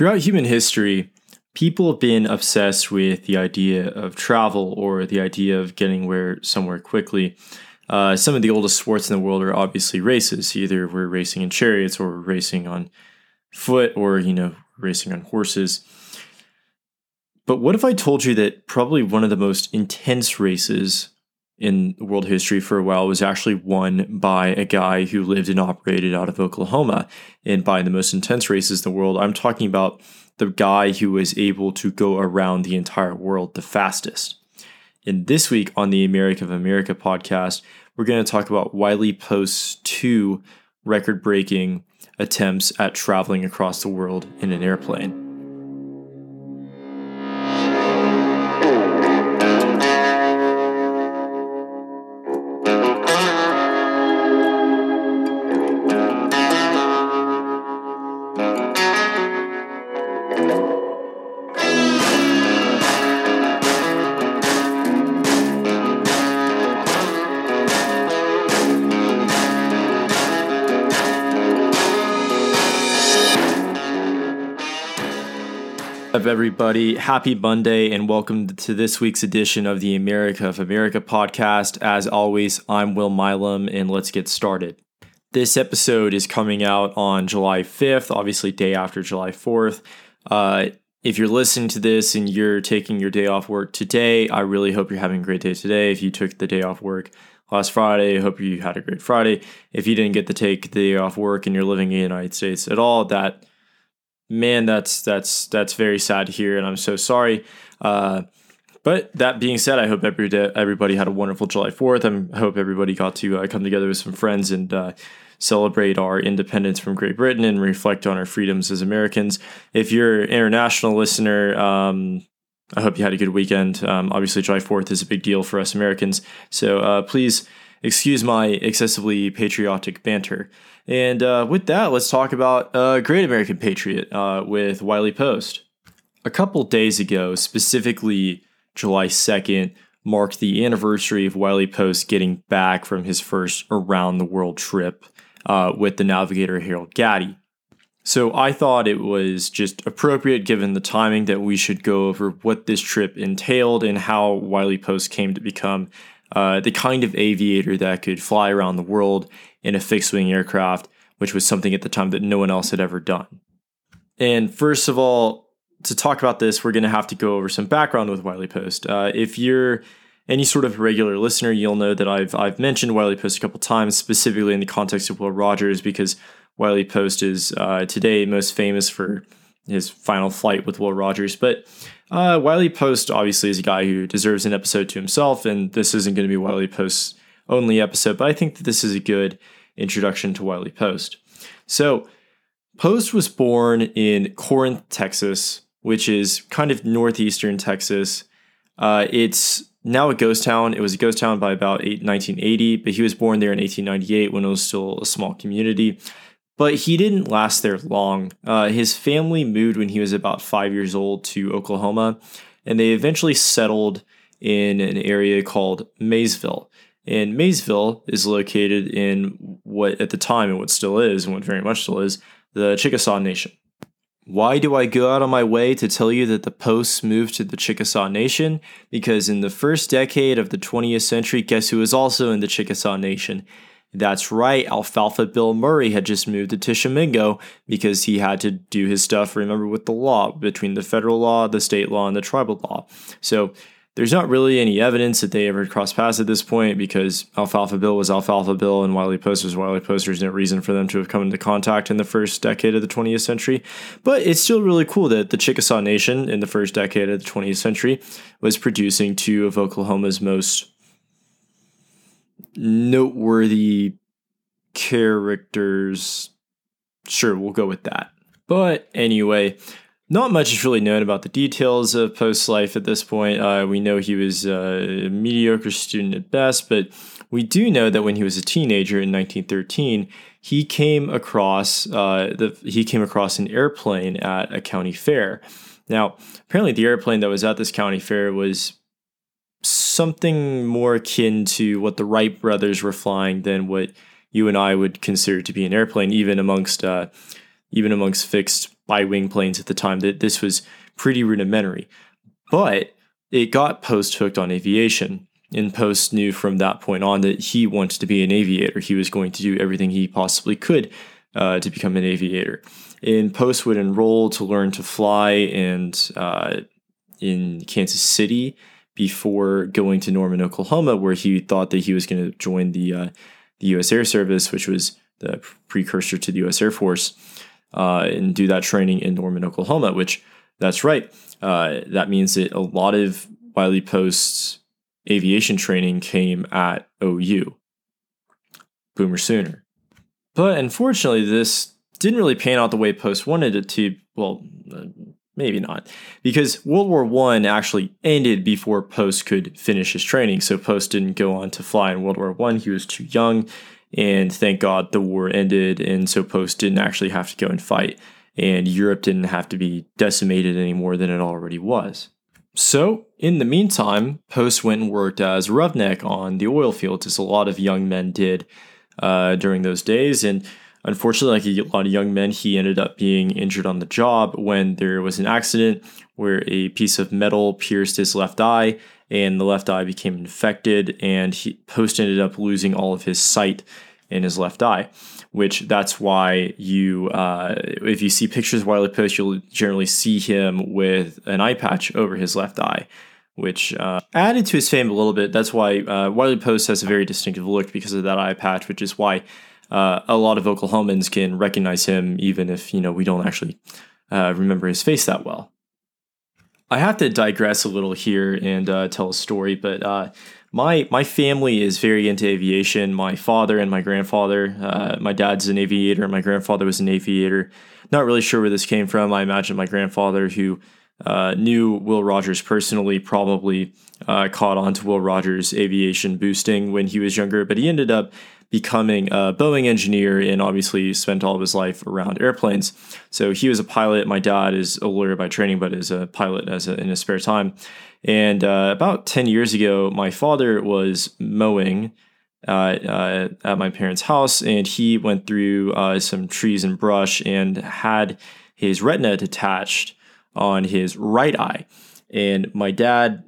Throughout human history, people have been obsessed with the idea of travel or the idea of getting where somewhere quickly. Uh, some of the oldest sports in the world are obviously races. Either we're racing in chariots or we're racing on foot or, you know, racing on horses. But what if I told you that probably one of the most intense races in world history for a while was actually won by a guy who lived and operated out of Oklahoma? And by the most intense races in the world, I'm talking about the guy who was able to go around the entire world the fastest. And this week on the America of America podcast, we're going to talk about Wiley Post's two record breaking attempts at traveling across the world in an airplane. Up, everybody? Happy Monday, and welcome to this week's edition of the America of America podcast. As always, I'm Will Milam, and let's get started. This episode is coming out on July 5th, obviously, day after July 4th. Uh, if you're listening to this and you're taking your day off work today, I really hope you're having a great day today. If you took the day off work last Friday, I hope you had a great Friday. If you didn't get to take the day off work and you're living in the United States at all, that man, that's that's that's very sad to hear, and I'm so sorry. Uh, but that being said, I hope every day, everybody had a wonderful July 4th. I hope everybody got to uh, come together with some friends and uh, celebrate our independence from Great Britain and reflect on our freedoms as Americans. If you're an international listener, um, I hope you had a good weekend. Um, obviously, July 4th is a big deal for us Americans. So uh, please excuse my excessively patriotic banter. And uh, with that, let's talk about uh, Great American Patriot uh, with Wiley Post. A couple days ago, specifically July 2nd, marked the anniversary of Wiley Post getting back from his first around the world trip uh, with the navigator Harold Gatty. So I thought it was just appropriate, given the timing, that we should go over what this trip entailed and how Wiley Post came to become uh, the kind of aviator that could fly around the world in a fixed wing aircraft, which was something at the time that no one else had ever done. And first of all, to talk about this, we're going to have to go over some background with Wiley Post. Uh, if you're any sort of regular listener, you'll know that I've I've mentioned Wiley Post a couple times, specifically in the context of Will Rogers, because Wiley Post is uh, today most famous for his final flight with Will Rogers. But uh, Wiley Post obviously is a guy who deserves an episode to himself, and this isn't going to be Wiley Post's only episode, but I think that this is a good introduction to Wiley Post. So, Post was born in Corinth, Texas, which is kind of northeastern Texas. Uh, it's now a ghost town. It was a ghost town by about 1980, but he was born there in 1898 when it was still a small community. But he didn't last there long. Uh, his family moved when he was about five years old to Oklahoma, and they eventually settled in an area called Maysville. And Maysville is located in what at the time and what still is, and what very much still is, the Chickasaw Nation. Why do I go out on my way to tell you that the Posts moved to the Chickasaw Nation? Because in the first decade of the 20th century, guess who was also in the Chickasaw Nation? That's right, Alfalfa Bill Murray had just moved to Tishomingo because he had to do his stuff, remember, with the law between the federal law, the state law, and the tribal law. So there's not really any evidence that they ever crossed paths at this point because Alfalfa Bill was Alfalfa Bill and Wiley Post was Wiley Post. There's no reason for them to have come into contact in the first decade of the 20th century. But it's still really cool that the Chickasaw Nation in the first decade of the 20th century was producing two of Oklahoma's most noteworthy characters. Sure, we'll go with that. But anyway, not much is really known about the details of Post's life at this point. Uh, we know he was a mediocre student at best, but we do know that when he was a teenager in 1913, he came across uh, the he came across an airplane at a county fair. Now, apparently, the airplane that was at this county fair was something more akin to what the Wright brothers were flying than what you and I would consider to be an airplane, even amongst uh, even amongst fixed bi-wing planes at the time. That this was pretty rudimentary, but it got Post hooked on aviation. And Post knew from that point on that he wanted to be an aviator. He was going to do everything he possibly could uh, to become an aviator. And Post would enroll to learn to fly and uh, in Kansas City before going to Norman, Oklahoma, where he thought that he was going to join the uh, the U.S. Air Service, which was the precursor to the U.S. Air Force, uh, and do that training in Norman, Oklahoma. Which that's right. Uh, that means that a lot of Wiley Post's aviation training came at OU. Boomer Sooner. But unfortunately, this didn't really pan out the way Post wanted it to. Well, uh, maybe not, because World War One actually ended before Post could finish his training. So Post didn't go on to fly in World War One. He was too young, and thank God the war ended, and so Post didn't actually have to go and fight, and Europe didn't have to be decimated any more than it already was. So, in the meantime, Post went and worked as roughneck on the oil fields, as a lot of young men did uh, during those days. And unfortunately, like a lot of young men, he ended up being injured on the job when there was an accident where a piece of metal pierced his left eye and the left eye became infected. And he, Post ended up losing all of his sight in his left eye which that's why you, uh, if you see pictures of Wiley Post, you'll generally see him with an eye patch over his left eye, which uh, added to his fame a little bit. That's why uh, Wiley Post has a very distinctive look because of that eye patch, which is why uh, a lot of Oklahomans can recognize him, even if you know we don't actually uh, remember his face that well. I have to digress a little here and uh, tell a story, but my my family is very into aviation. My father and my grandfather. Uh, my dad's an aviator. My grandfather was an aviator. Not really sure where this came from. I imagine my grandfather, who uh, knew Will Rogers personally, probably uh, caught on to Will Rogers' aviation boosting when he was younger. But he ended up becoming a Boeing engineer and obviously spent all of his life around airplanes. So he was a pilot. My dad is a lawyer by training, but is a pilot as a, in his spare time. And uh, about 10 years ago, my father was mowing uh, uh, at my parents' house, and he went through uh, some trees and brush and had his retina detached on his right eye. And my dad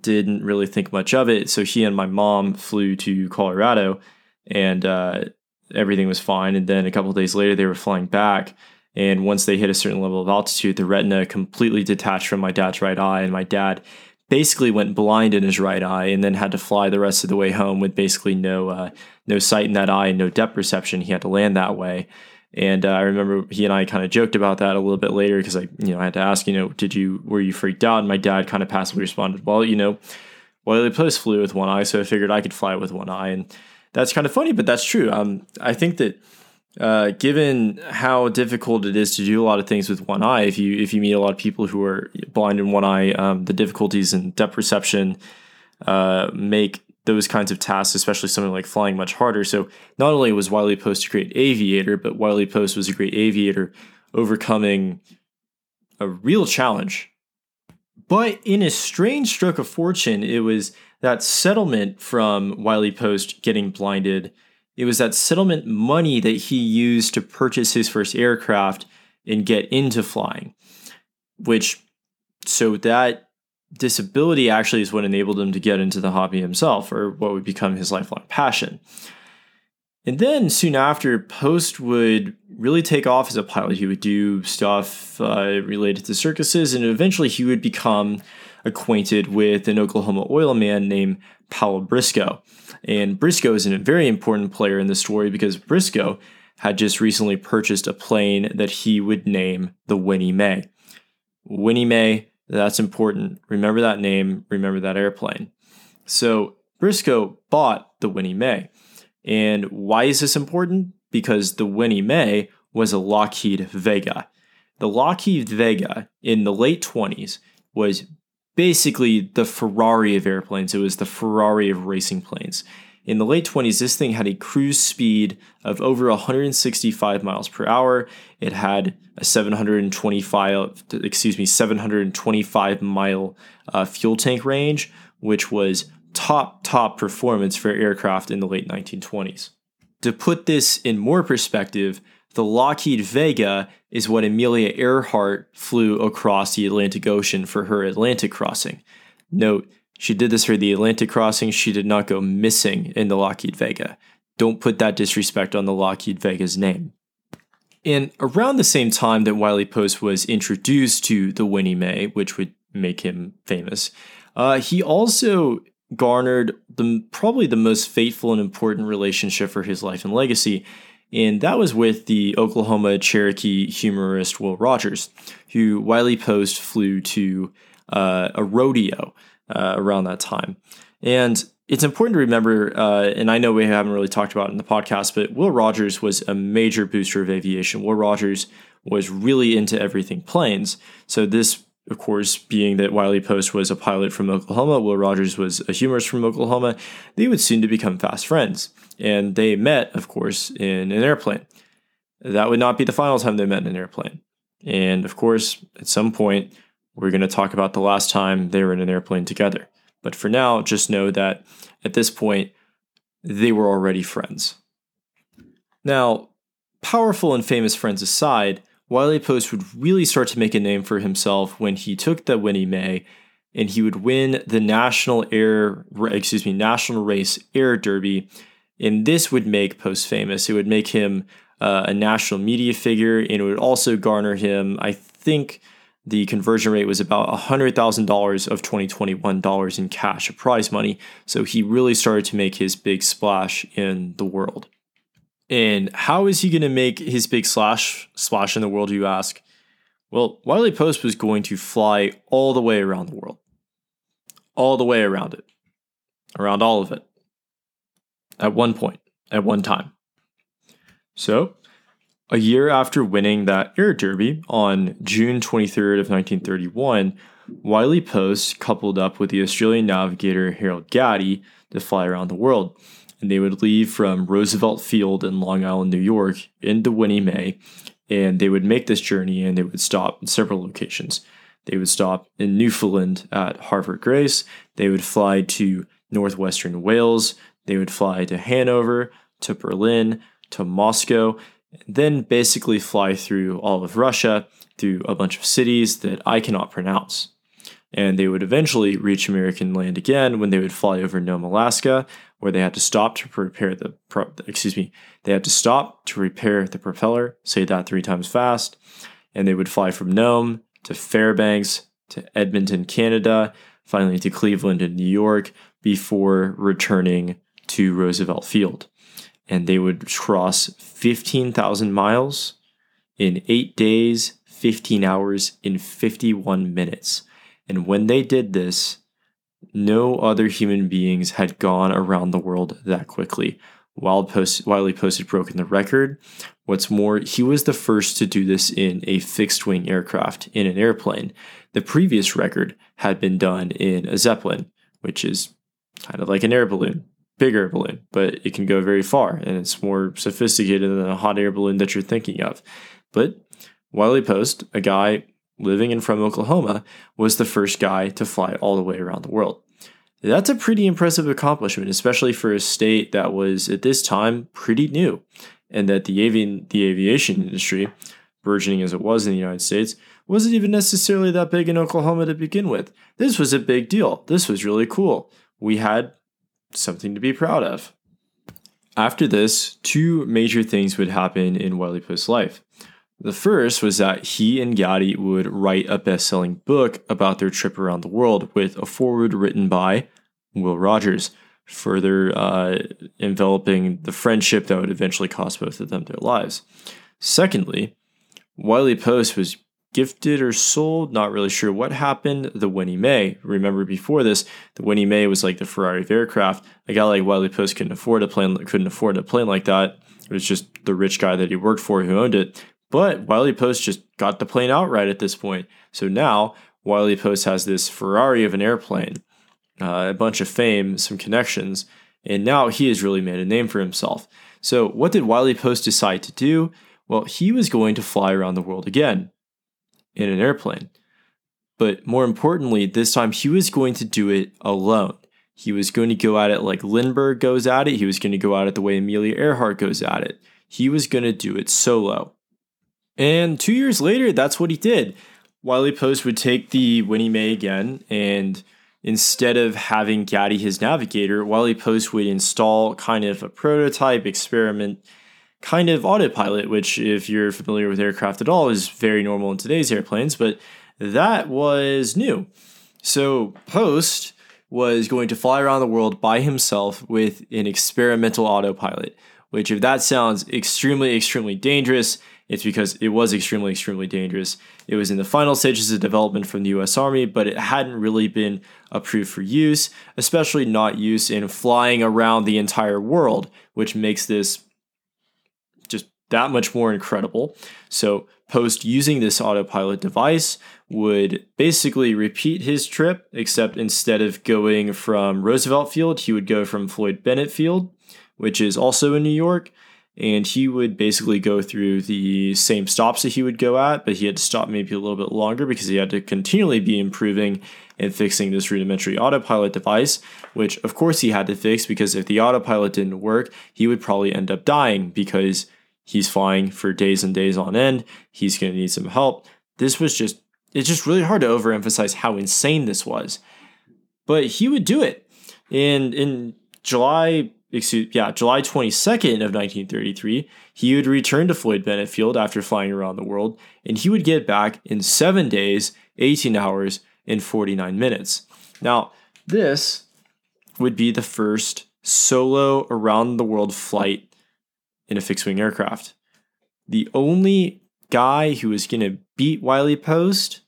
didn't really think much of it, so he and my mom flew to Colorado, and uh, everything was fine. And then a couple days later, they were flying back. And once they hit a certain level of altitude, the retina completely detached from my dad's right eye, and my dad basically went blind in his right eye and then had to fly the rest of the way home with basically no uh, no sight in that eye and no depth perception. He had to land that way. And uh, I remember he and I kind of joked about that a little bit later because I, you know, I had to ask, you know, did you were you freaked out? And my dad kind of passively responded, well, you know, Wiley Post flew with one eye, so I figured I could fly with one eye, and that's kind of funny, but that's true. Um, I think that uh, given how difficult it is to do a lot of things with one eye, if you if you meet a lot of people who are blind in one eye, um, the difficulties in depth perception uh, make those kinds of tasks, especially something like flying, much harder. So not only was Wiley Post a great aviator, but Wiley Post was a great aviator, overcoming a real challenge. But in a strange stroke of fortune, it was that settlement from Wiley Post getting blinded it was that settlement money that he used to purchase his first aircraft and get into flying, which, so that disability actually is what enabled him to get into the hobby himself, or what would become his lifelong passion. And then soon after, Post would really take off as a pilot. He would do stuff uh, related to circuses, and eventually he would become acquainted with an Oklahoma oil man named Powell Briscoe. And Briscoe is a very important player in the story because Briscoe had just recently purchased a plane that he would name the Winnie Mae. Winnie Mae, that's important. Remember that name, remember that airplane. So Briscoe bought the Winnie Mae. And why is this important? Because the Winnie Mae was a Lockheed Vega. The Lockheed Vega in the late 20s was basically the Ferrari of airplanes. It was the Ferrari of racing planes. In the late 20s, this thing had a cruise speed of over 165 miles per hour. It had a 725, excuse me, 725 mile uh, fuel tank range, which was top, top performance for aircraft in the late 1920s. To put this in more perspective, The Lockheed Vega is what Amelia Earhart flew across the Atlantic Ocean for her Atlantic crossing. Note, she did this for the Atlantic crossing. She did not go missing in the Lockheed Vega. Don't put that disrespect on the Lockheed Vega's name. And around the same time that Wiley Post was introduced to the Winnie Mae, which would make him famous, uh, he also garnered the probably the most fateful and important relationship for his life and legacy, and that was with the Oklahoma Cherokee humorist Will Rogers, who Wiley Post flew to uh, a rodeo uh, around that time. And it's important to remember, uh, and I know we haven't really talked about it in the podcast, but Will Rogers was a major booster of aviation. Will Rogers was really into everything planes. So this, of course, being that Wiley Post was a pilot from Oklahoma, Will Rogers was a humorist from Oklahoma, they would soon to become fast friends. And they met, of course, in an airplane. That would not be the final time they met in an airplane. And of course, at some point, we're going to talk about the last time they were in an airplane together. But for now, just know that at this point, they were already friends. Now, powerful and famous friends aside, Wiley Post would really start to make a name for himself when he took the Winnie Mae and he would win the National Air, excuse me, National Race Air Derby. And this would make Post famous. It would make him uh, a national media figure, and it would also garner him, I think, the conversion rate was about $100,000 of 2021 dollars in cash, prize money. So he really started to make his big splash in the world. And how is he going to make his big slash splash in the world, you ask? Well, Wiley Post was going to fly all the way around the world. All the way around it. Around all of it. At one point, at one time. So a year after winning that air derby on June 23rd of 1931, Wiley Post coupled up with the Australian navigator Harold Gatty to fly around the world. And they would leave from Roosevelt Field in Long Island, New York, into Winnie Mae, and they would make this journey and they would stop in several locations. They would stop in Newfoundland at de Grace. They would fly to northwestern Wales. They would fly to Hanover, to Berlin, to Moscow, and then basically fly through all of Russia, through a bunch of cities that I cannot pronounce. And they would eventually reach American land again when they would fly over Nome, Alaska, where they had to stop to prepare the, pro- excuse me, they had to stop to repair the propeller, say that three times fast. And they would fly from Nome to Fairbanks to Edmonton, Canada, finally to Cleveland and New York before returning to Roosevelt Field and they would cross 15,000 miles in eight days, 15 hours, in 51 minutes. And when they did this, no other human beings had gone around the world that quickly. Wild Post, Wiley Post had broken the record. What's more, he was the first to do this in a fixed wing aircraft, in an airplane. The previous record had been done in a Zeppelin, which is kind of like an air balloon bigger balloon, but it can go very far and it's more sophisticated than a hot air balloon that you're thinking of. But Wiley Post, a guy living and from Oklahoma, was the first guy to fly all the way around the world. That's a pretty impressive accomplishment, especially for a state that was at this time pretty new, and that the the aviation industry, burgeoning as it was in the United States, wasn't even necessarily that big in Oklahoma to begin with. This was a big deal. This was really cool. We had something to be proud of. After this, two major things would happen in Wiley Post's life. The first was that he and Gatty would write a best selling book about their trip around the world with a foreword written by Will Rogers, further uh, enveloping the friendship that would eventually cost both of them their lives. Secondly, Wiley Post was gifted or sold. Not really sure what happened. The Winnie Mae. Remember before this, the Winnie Mae was like the Ferrari of aircraft. A guy like Wiley Post couldn't afford a plane. Couldn't afford a plane like that. It was just the rich guy that he worked for who owned it. But Wiley Post just got the plane outright at this point. So now Wiley Post has this Ferrari of an airplane, uh, a bunch of fame, some connections, and now he has really made a name for himself. So what did Wiley Post decide to do? Well, he was going to fly around the world again in an airplane. But more importantly, this time he was going to do it alone. He was going to go at it like Lindbergh goes at it. He was going to go at it the way Amelia Earhart goes at it. He was going to do it solo. And two years later, that's what he did. Wiley Post would take the Winnie Mae again, and instead of having Gatty his navigator, Wiley Post would install kind of a prototype experiment kind of autopilot, which, if you're familiar with aircraft at all, is very normal in today's airplanes, but that was new. So Post was going to fly around the world by himself with an experimental autopilot, which, if that sounds extremely, extremely dangerous, it's because it was extremely, extremely dangerous. It was in the final stages of development from the US Army, but it hadn't really been approved for use, especially not use in flying around the entire world, which makes this just that much more incredible. So, Post using this autopilot device would basically repeat his trip, except instead of going from Roosevelt Field, he would go from Floyd Bennett Field, which is also in New York. And he would basically go through the same stops that he would go at, but he had to stop maybe a little bit longer because he had to continually be improving and fixing this rudimentary autopilot device, which of course he had to fix because if the autopilot didn't work, he would probably end up dying because he's flying for days and days on end. He's going to need some help. This was just, it's just really hard to overemphasize how insane this was. But he would do it. And in July, excuse, yeah, July 22nd of 1933, he would return to Floyd Bennett Field after flying around the world, and he would get back in seven days, 18 hours, and 49 minutes. Now, this would be the first solo around the world flight in a fixed wing aircraft. The only guy who was going to beat Wiley Post,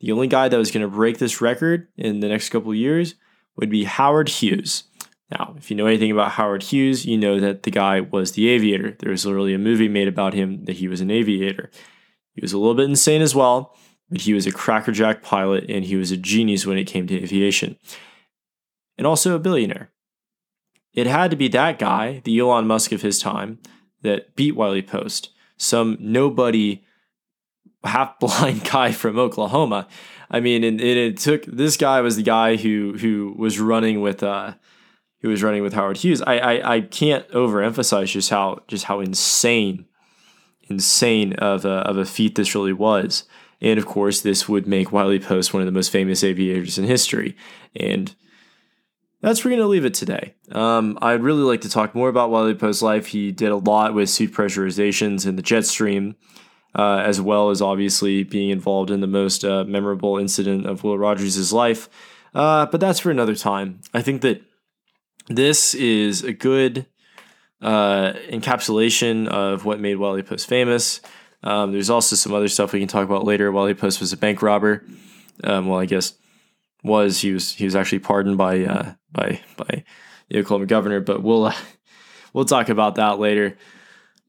the only guy that was going to break this record in the next couple years, would be Howard Hughes. Now, if you know anything about Howard Hughes, you know that the guy was the aviator. There was literally a movie made about him that he was an aviator. He was a little bit insane as well, but he was a crackerjack pilot and he was a genius when it came to aviation. And also a billionaire. It had to be that guy, the Elon Musk of his time, that beat Wiley Post, some nobody half blind guy from Oklahoma. I mean, and, and, it took this guy was the guy who who was running with uh who was running with Howard Hughes. I I, I can't overemphasize just how just how insane insane of a, of a feat this really was. And of course, this would make Wiley Post one of the most famous aviators in history. And that's where we're going to leave it today. Um, I'd really like to talk more about Wiley Post's life. He did a lot with suit pressurizations in the jet stream, uh, as well as obviously being involved in the most uh, memorable incident of Will Rogers' life. Uh, but that's for another time. I think that this is a good uh, encapsulation of what made Wally Post famous. Um, there's also some other stuff we can talk about later. Wally Post was a bank robber. Um, well, I guess was he was he was actually pardoned by uh, by by the Oklahoma governor, but we'll uh, we'll talk about that later.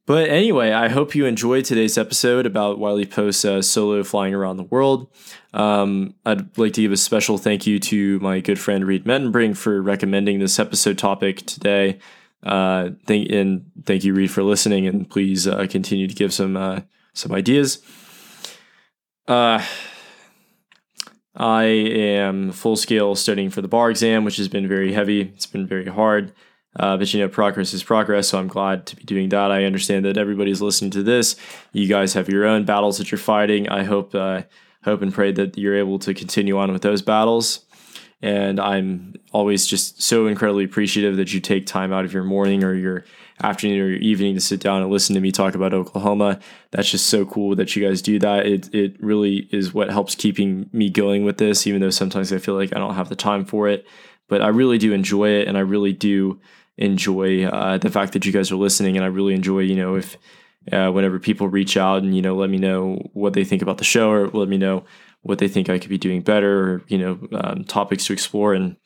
But anyway, I hope you enjoyed today's episode about Wiley Post's uh, solo flying around the world. Um, I'd like to give a special thank you to my good friend Reed Mettenbring for recommending this episode topic today. Uh, thank and thank you, Reed, for listening, and please uh, continue to give some uh, some ideas. Uh, I am full scale studying for the bar exam, which has been very heavy. It's been very hard. Uh, but you know, progress is progress. So I'm glad to be doing that. I understand that everybody's listening to this. You guys have your own battles that you're fighting. I hope, uh, hope and pray that you're able to continue on with those battles. And I'm always just so incredibly appreciative that you take time out of your morning or your afternoon or your evening to sit down and listen to me talk about Oklahoma. That's just so cool that you guys do that. It it really is what helps keeping me going with this, even though sometimes I feel like I don't have the time for it. But I really do enjoy it, and I really do enjoy uh, the fact that you guys are listening, and I really enjoy, you know, if uh, whenever people reach out and you know let me know what they think about the show or let me know what they think I could be doing better, or you know, um, topics to explore and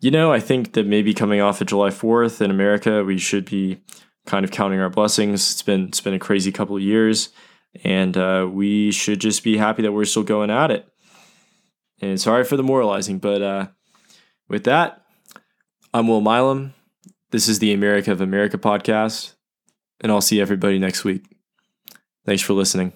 you know, I think that maybe coming off of July 4th in America, we should be kind of counting our blessings. It's been it's been a crazy couple of years, and uh, we should just be happy that we're still going at it. And sorry for the moralizing, but uh, with that, I'm Will Milam. This is the America of America podcast, and I'll see everybody next week. Thanks for listening.